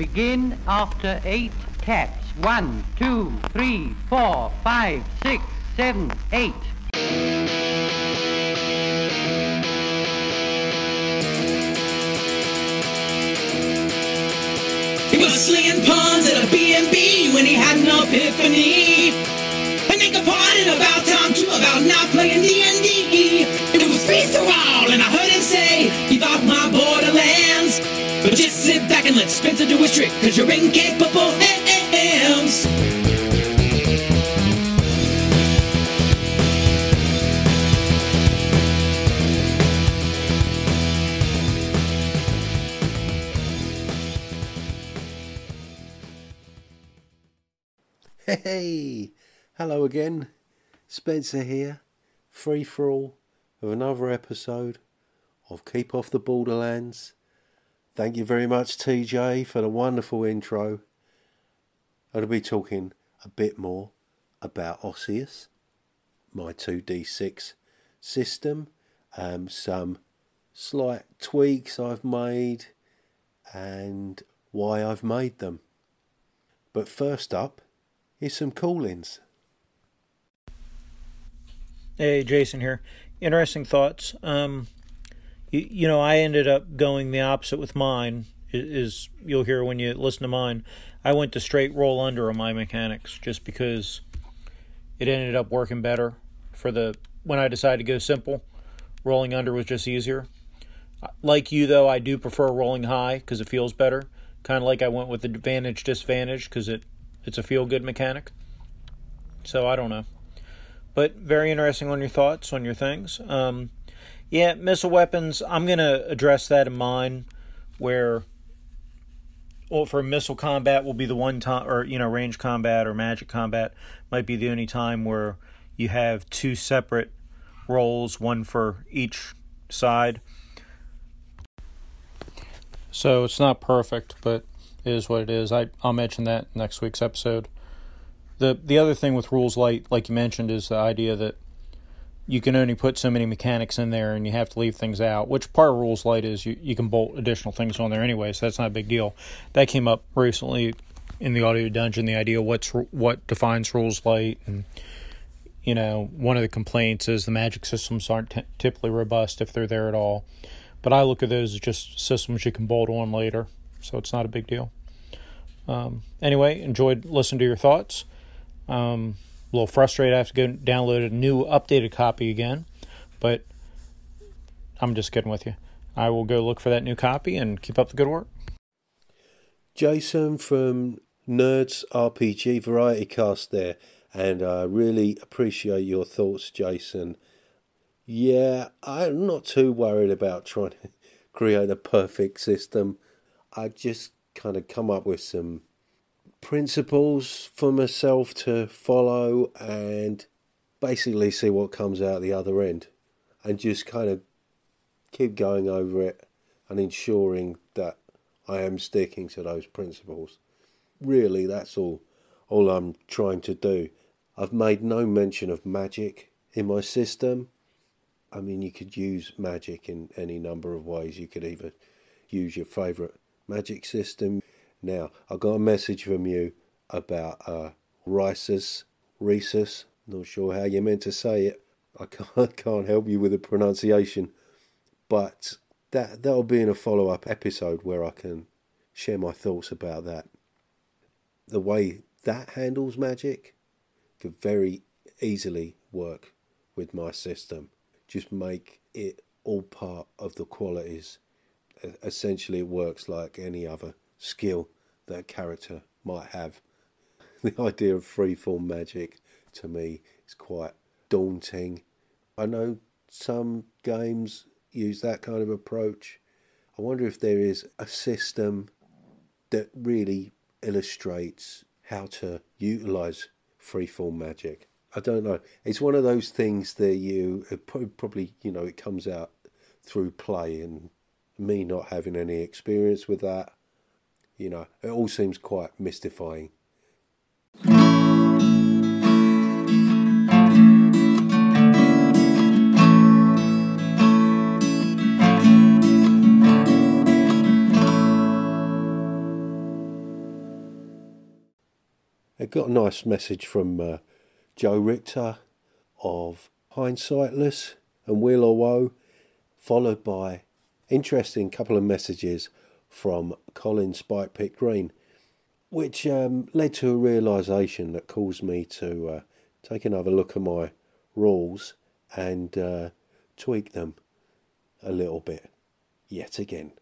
Begin after eight taps. One, two, three, four, five, six, seven, eight. He was slinging pawns at a B&B when he had an epiphany. And they complained about sit back and let Spencer do his trick, cause you're incapable hams. Hey, hello again. Spencer here, Free Thrall of another episode of Keep Off the Borderlands. Thank you very much, TJ, for the wonderful intro. I'll be talking a bit more about Osseous, my 2d6 system, um, some slight tweaks I've made, and why I've made them. But first up, Here's some call-ins. Hey, Jason here. Interesting thoughts. Um, you, know, I ended up going the opposite with mine. Is you'll hear when you listen to mine. I went to straight roll under on my mechanics just because it ended up working better for the when I decided to go simple. Rolling under was just easier. Like you though, I do prefer rolling high because it feels better. Kind of like I went with the advantage disadvantage because it it's a feel good mechanic. So I don't know. But very interesting on your thoughts on your things. Um, yeah, missile weapons. I'm gonna address that in mine, where, well, for missile combat will be the one time, or you know, range combat or magic combat might be the only time where you have two separate roles, one for each side. So it's not perfect, but is what it is. I I'll mention that next week's episode. The the other thing with rules light, like you mentioned, is the idea that you can only put so many mechanics in there and you have to leave things out. Which part of rules light is you, you can bolt additional things on there anyway, so that's not a big deal. That came up recently in the audio dungeon. The idea what's what defines rules light and you know one of the complaints is the magic systems aren't t- typically robust if they're there at all. But I look at those as just systems you can bolt on later so it's not a big deal. Um, anyway, enjoyed listening to your thoughts. Um, a little frustrated I have to go download a new updated copy again, but I'm just kidding with you. I will go look for that new copy and keep up the good work. Jason from Nerds RPG Variety Cast there, and I really appreciate your thoughts, Jason. Yeah, I'm not too worried about trying to create a perfect system. I just kind of come up with some principles for myself to follow and basically see what comes out the other end and just kind of keep going over it and ensuring that I am sticking to those principles. Really, that's all all I'm trying to do. I've made no mention of magic in my system. I mean, you could use magic in any number of ways. You could either use your favourite magic system. Now, I got a message from you about uh, Risus, Risus. Not sure how you meant to say it. I can't, can't help you with the pronunciation, but that that'll be in a follow up episode where I can share my thoughts about that. The way that handles magic could very easily work with my system. Just make it all part of the qualities essentially it works like any other skill that a character might have. The idea of freeform magic to me is quite daunting. I know some games use that kind of approach. I wonder if there is a system that really illustrates how to utilize freeform magic. I don't know. It's one of those things that you probably, you know, it comes out through play and me not having any experience with that, you know, it all seems quite mystifying. I got a nice message from uh, Joe Richter of Hindsightless and Wheel or Woe, followed by interesting couple of messages from Colin Spikepit Green, which um, led to a realization that caused me to uh, take another look at my rules and uh, tweak them a little bit yet again.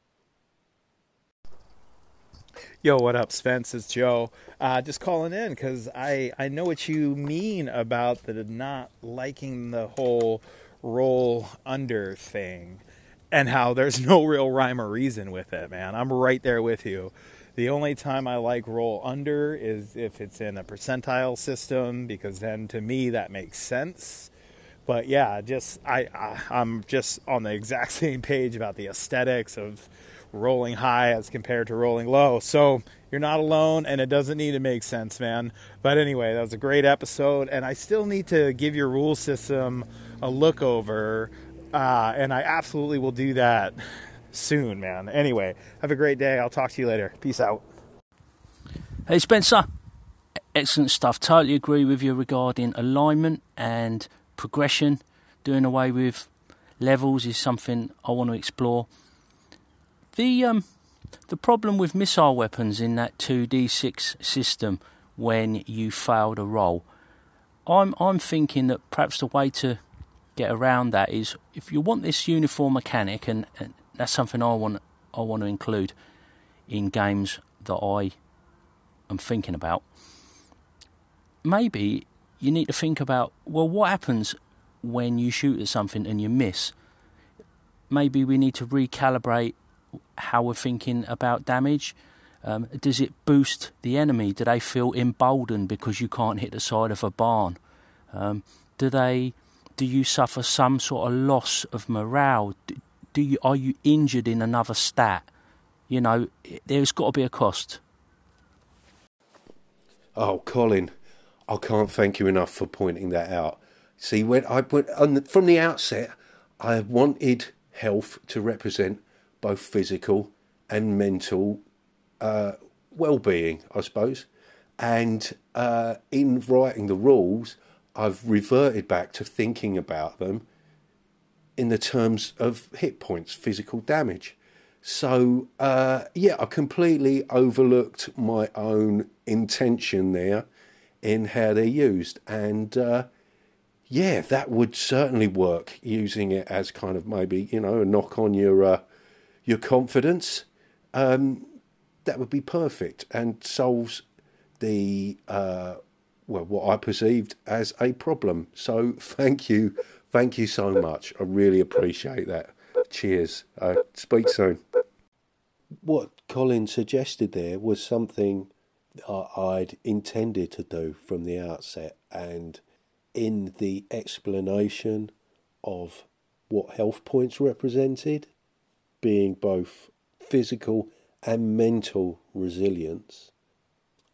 Yo, what up, Spence? It's Joe. Uh, just calling in because I, I know what you mean about the not liking the whole roll under thing and how there's no real rhyme or reason with it, man. I'm right there with you. The only time I like roll under is if it's in a percentile system because then to me that makes sense. But yeah, just I, I I'm just on the exact same page about the aesthetics of rolling high as compared to rolling low. So you're not alone, and it doesn't need to make sense, man. But anyway, that was a great episode, and I still need to give your rule system a look over, uh, and I absolutely will do that soon, man. Anyway, have a great day. I'll talk to you later. Peace out. Hey, Spencer. Excellent stuff. Totally agree with you regarding alignment and progression. Doing away with levels is something I want to explore. The um, the problem with missile weapons in that 2d6 system when you failed a roll, I'm I'm thinking that perhaps the way to get around that is if you want this uniform mechanic and, and that's something I want I want to include in games that I am thinking about. Maybe you need to think about well, what happens when you shoot at something and you miss? Maybe we need to recalibrate how we're thinking about damage. Um, does it boost the enemy? Do they feel emboldened because you can't hit the side of a barn? Um, do they? Do you suffer some sort of loss of morale? Do, you are you injured in another stat? You know, there's got to be a cost. Oh, Colin, I can't thank you enough for pointing that out. See, when I went the, from the outset, I wanted health to represent both physical and mental uh, well-being, I suppose. And uh, in writing the rules, I've reverted back to thinking about them in the terms of hit points, physical damage. So, uh, yeah, I completely overlooked my own intention there in how they're used. And uh, yeah, that would certainly work using it as kind of maybe, you know, a knock on your, uh, your confidence. Um, that would be perfect and solves the, uh, well, what I perceived as a problem. So thank you. Thank you so much. I really appreciate that. Cheers. Uh, speak soon. What Colin suggested there was something I'd intended to do from the outset, and in the explanation of what health points represented, being both physical and mental resilience.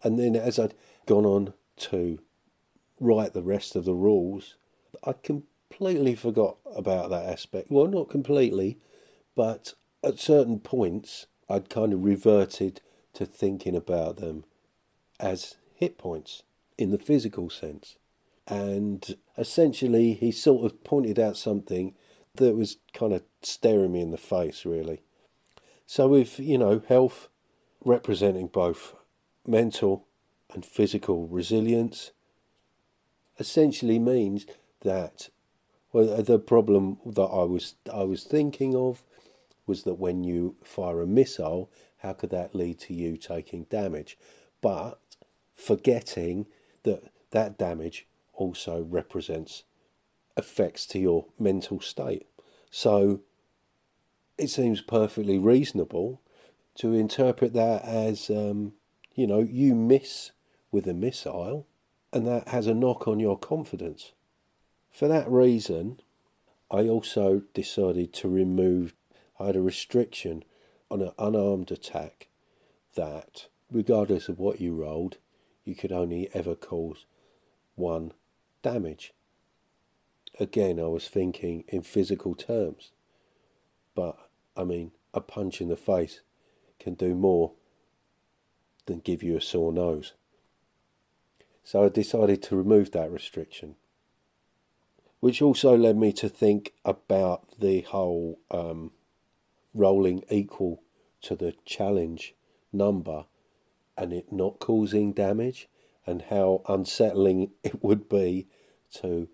And then as I'd gone on to write the rest of the rules, I completely forgot about that aspect. Well, not completely, but at certain points, I'd kind of reverted to thinking about them as hit points in the physical sense. And essentially, he sort of pointed out something that was kind of staring me in the face, really. So, with, you know, health representing both mental and physical resilience, essentially means that well, the problem that I was I was thinking of was that when you fire a missile, how could that lead to you taking damage? But forgetting that that damage also represents effects to your mental state. So it seems perfectly reasonable to interpret that as, um, you know, you miss with a missile and that has a knock on your confidence. For that reason, I also decided to remove, I had a restriction on an unarmed attack that, regardless of what you rolled, you could only ever cause one damage. Again, I was thinking in physical terms, but I mean, a punch in the face can do more than give you a sore nose. So I decided to remove that restriction. Which also led me to think about the whole um, rolling equal to the challenge number and it not causing damage, and how unsettling it would be to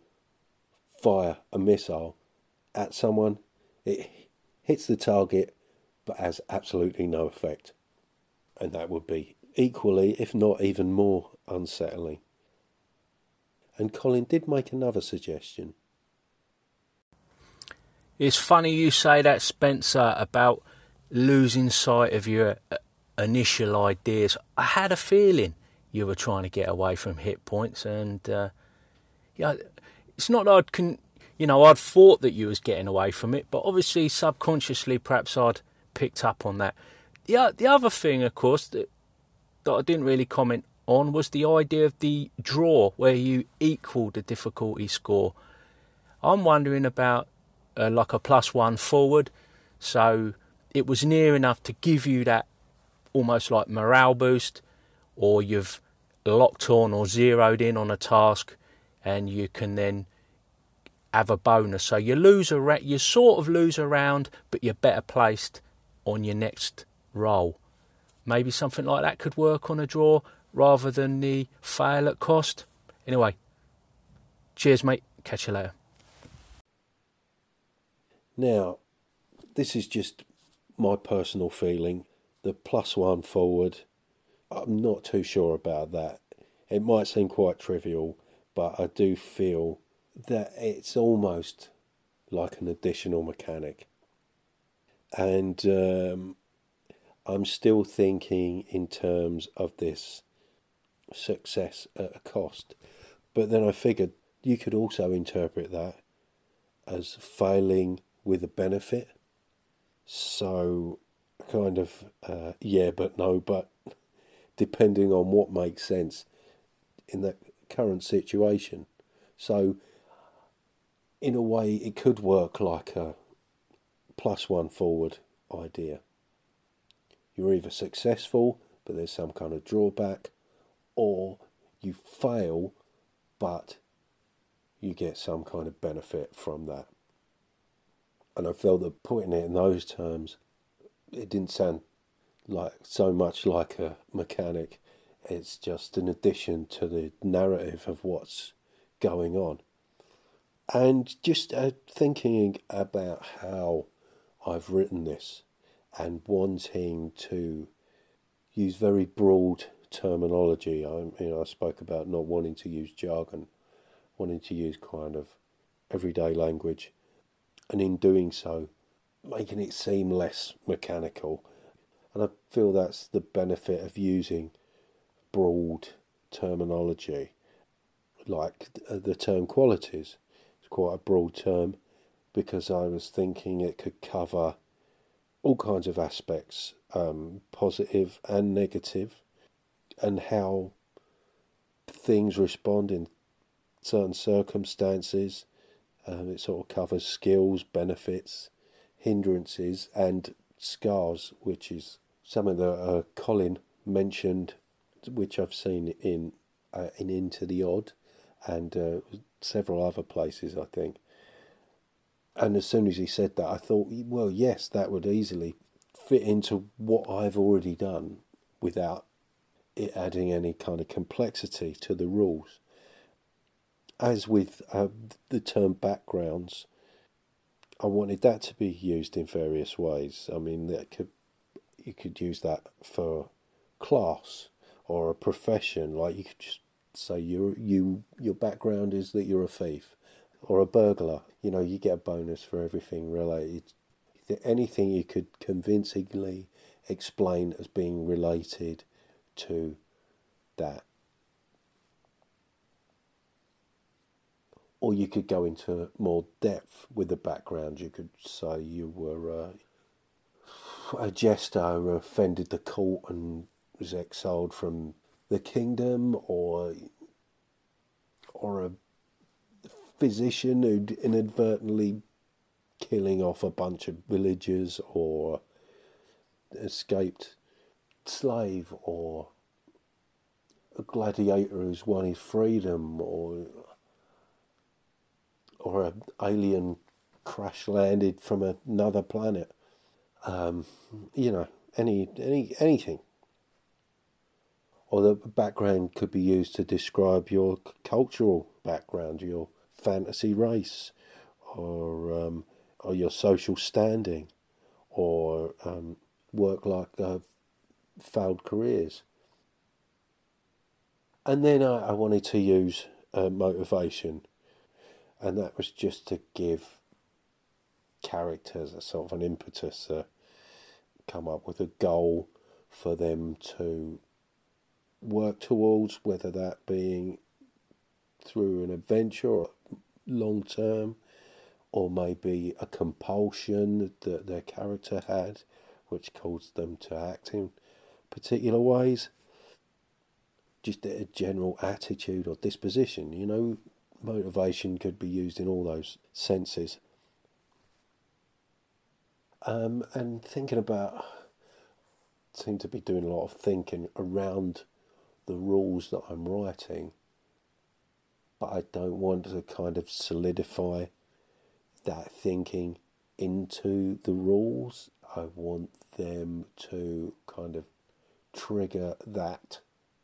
fire a missile at someone. It hits the target but has absolutely no effect. And that would be equally, if not even more, unsettling. And Colin did make another suggestion. It's funny you say that, Spencer, about losing sight of your uh, initial ideas. I had a feeling you were trying to get away from hit points, and uh, yeah, it's not that I'd con- you know I'd thought that you was getting away from it, but obviously subconsciously perhaps I'd picked up on that. The the other thing, of course, that that I didn't really comment on was the idea of the draw where you equal the difficulty score. I'm wondering about uh, like a plus one forward, so it was near enough to give you that almost like morale boost, or you've locked on or zeroed in on a task, and you can then have a bonus. So you lose a you sort of lose a round, but you're better placed on your next roll. Maybe something like that could work on a draw rather than the fail at cost. Anyway, cheers, mate. Catch you later. Now, this is just my personal feeling. The plus one forward, I'm not too sure about that. It might seem quite trivial, but I do feel that it's almost like an additional mechanic. And um, I'm still thinking in terms of this success at a cost. But then I figured you could also interpret that as failing with a benefit. So, kind of, uh, yeah, but no, but depending on what makes sense in that current situation. So, in a way, it could work like a plus one forward idea. You're either successful, but there's some kind of drawback, or you fail, but you get some kind of benefit from that. And I felt that putting it in those terms, it didn't sound like so much like a mechanic. It's just an addition to the narrative of what's going on. And just uh, thinking about how I've written this and wanting to use very broad terminology. I, you know, I spoke about not wanting to use jargon, wanting to use kind of everyday language, and in doing so, making it seem less mechanical. And I feel that's the benefit of using broad terminology, like the term qualities. It's quite a broad term because I was thinking it could cover all kinds of aspects, um, positive and negative, and how things respond in certain circumstances. Um, it sort of covers skills, benefits, hindrances, and scars, which is something that uh, Colin mentioned, which I've seen in uh, in Into the Odd, and uh, several other places, I think. And as soon as he said that, I thought, well, yes, that would easily fit into what I've already done without it adding any kind of complexity to the rules. As with uh, the term backgrounds, I wanted that to be used in various ways. I mean, that could you could use that for class or a profession. Like you could just say you you your background is that you're a thief or a burglar. You know, you get a bonus for everything related. Anything you could convincingly explain as being related to that. Or you could go into more depth with the background. You could say you were uh, a jester who offended the court and was exiled from the kingdom, or or a physician who'd inadvertently killing off a bunch of villagers or escaped slave or a gladiator who's won his freedom, or or an alien crash landed from another planet. Um, you know, any any anything. Or the background could be used to describe your cultural background, your fantasy race, or um, or your social standing, or um, work like uh, failed careers. And then I, I wanted to use uh, motivation, and that was just to give characters a sort of an impetus to come up with a goal for them to work towards, whether that being through an adventure or long term, or maybe a compulsion that their character had, which caused them to act in particular ways. Just a general attitude or disposition, you know, motivation could be used in all those senses. Um, and thinking about, seem to be doing a lot of thinking around the rules that I'm writing, but I don't want to kind of solidify that thinking into the rules. I want them to kind of trigger that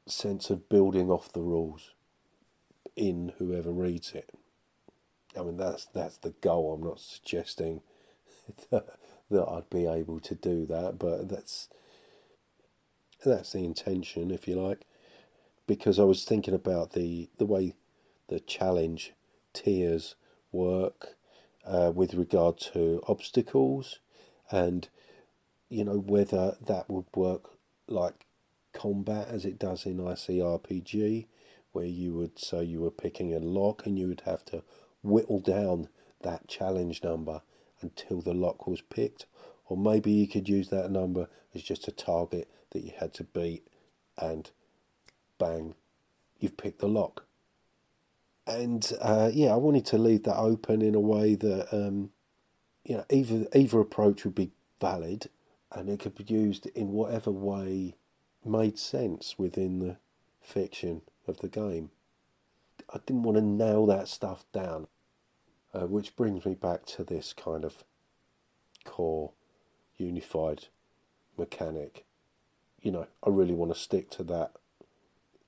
sense of building off the rules in whoever reads it. I mean that's that's the goal. I'm not suggesting that, that I'd be able to do that, but that's that's the intention, if you like. Because I was thinking about the the way the challenge tiers work uh, with regard to obstacles, and you know whether that would work like combat as it does in ICRPG, where you would say you were picking a lock and you would have to whittle down that challenge number until the lock was picked, or maybe you could use that number as just a target that you had to beat, and bang, you've picked the lock. And uh, yeah, I wanted to leave that open in a way that um, you know either either approach would be valid, and it could be used in whatever way made sense within the fiction of the game. I didn't want to nail that stuff down, uh, which brings me back to this kind of core unified mechanic. You know, I really want to stick to that,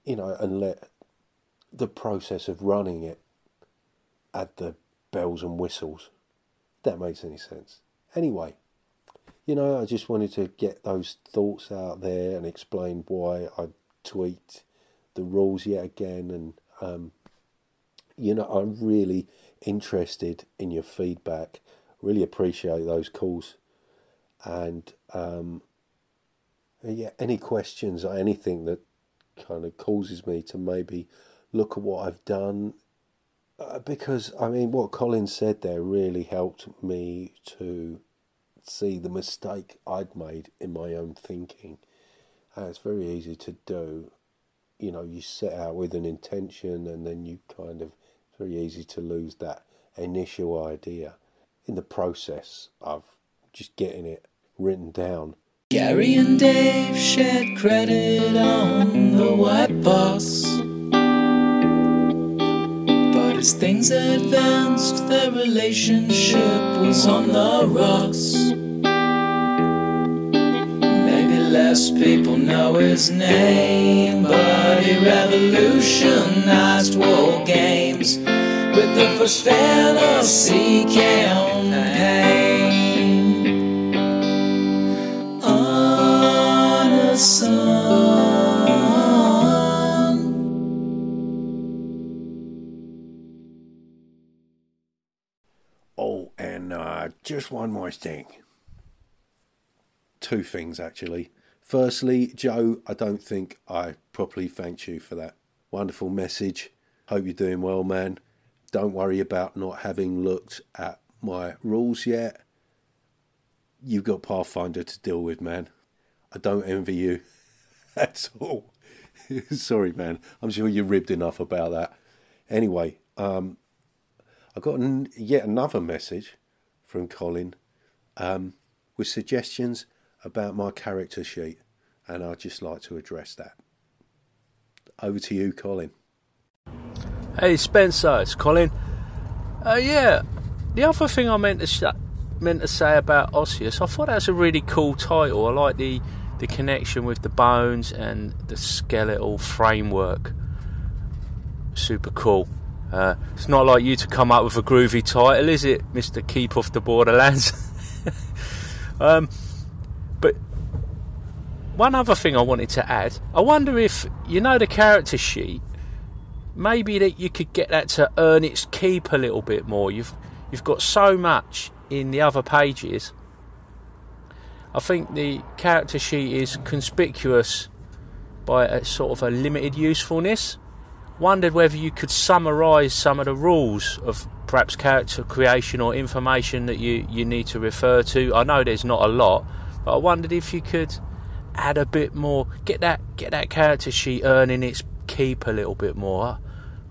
you know, and let the process of running it add the bells and whistles. That makes any sense. Anyway, you know, I just wanted to get those thoughts out there and explain why I tweaked the rules yet again. And, um, you know, I'm really interested in your feedback. Really appreciate those calls. And, um, yeah, any questions or anything that kind of causes me to maybe look at what I've done. Uh, because, I mean, what Colin said there really helped me to see the mistake I'd made in my own thinking. And it's very easy to do. You know, you set out with an intention and then you kind of, it's very easy to lose that initial idea. In the process of just getting it written down. Gary and Dave shared credit on the white box. But as things advanced, their relationship was on the rocks. People know his name, but he revolutionized war games with the first fantasy campaign. Arneson. Oh, and uh, just one more thing. Two things, actually. Firstly, Joe, I don't think I properly thanked you for that wonderful message. Hope you're doing well, man. Don't worry about not having looked at my rules yet. You've got Pathfinder to deal with, man. I don't envy you at all. Sorry, man. I'm sure you're ribbed enough about that. Anyway, um, I got yet another message from Colin um, with suggestions about my character sheet, and I'd just like to address that. over to you, Colin. Hey Spencer, it's Colin. Uh, yeah, the other thing I meant to sh- meant to say about Osseous, I thought that was a really cool title. I like the the connection with the bones and the skeletal framework. Super cool. Uh, it's not like you to come up with a groovy title, is it, Mister Keep Off the Borderlands? um, but one other thing I wanted to add, I wonder if you know the character sheet. Maybe that you could get that to earn its keep a little bit more. You've you've got so much in the other pages. I think the character sheet is conspicuous by a sort of a limited usefulness. Wondered whether you could summarise some of the rules of perhaps character creation or information that you, you need to refer to. I know there's not a lot, but I wondered if you could add a bit more, get that get that character sheet earning its keep a little bit more.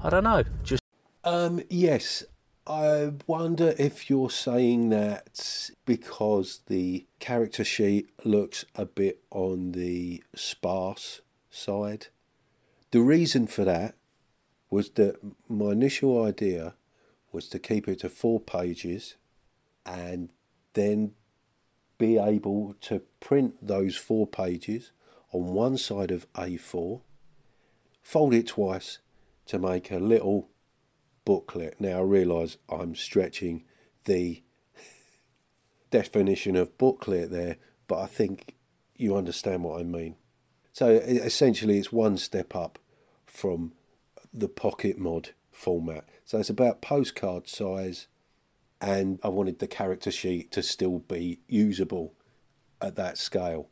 I don't know, just Um, yes, I wonder if you're saying that because the character sheet looks a bit on the sparse side. The reason for that was that my initial idea was to keep it to four pages and then be able to print those four pages on one side of A4, fold it twice to make a little booklet. Now I realise I'm stretching the definition of booklet there, but I think you understand what I mean. So essentially, it's one step up from the Pocket Mod format. So it's about postcard size, and I wanted the character sheet to still be usable at that scale.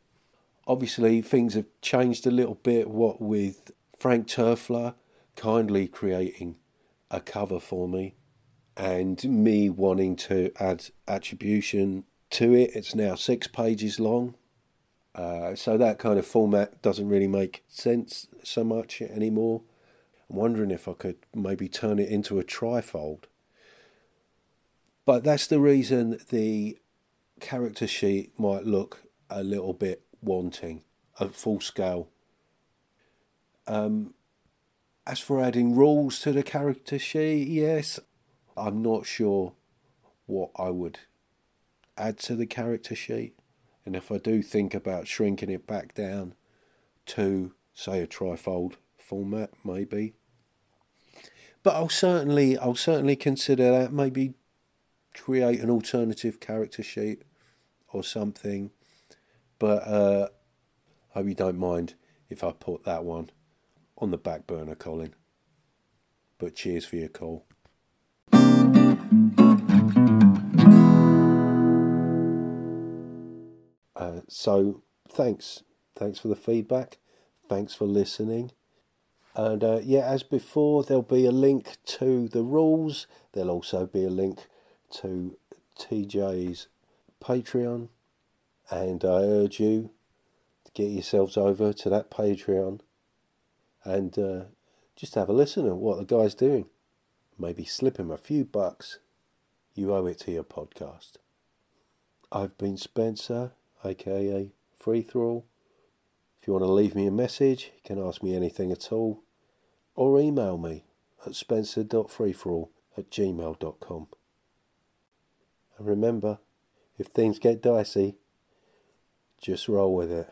Obviously, things have changed a little bit. What with Frank Turfler kindly creating a cover for me and me wanting to add attribution to it. It's now six pages long. Uh, so that kind of format doesn't really make sense so much anymore. I'm wondering if I could maybe turn it into a trifold. But that's the reason the character sheet might look a little bit wanting at full scale. Um, as for adding rules to the character sheet, yes, I'm not sure what I would add to the character sheet. And if I do think about shrinking it back down to, say, a trifold format, maybe. But I'll certainly, I'll certainly consider that. Maybe create an alternative character sheet or something. But uh, I hope you don't mind if I put that one on the back burner, Colin. But cheers for your call. Uh, so thanks, thanks for the feedback. Thanks for listening. And uh, yeah, as before, there'll be a link to the rules. There'll also be a link to TJ's Patreon. And I urge you to get yourselves over to that Patreon and uh, just have a listen at what the guy's doing. Maybe slip him a few bucks. You owe it to your podcast. I've been Spencer, aka Free Thrall. If you want to leave me a message, you can ask me anything at all, or email me at spencer.freethrall at gmail.com. And remember, if things get dicey, just roll with it.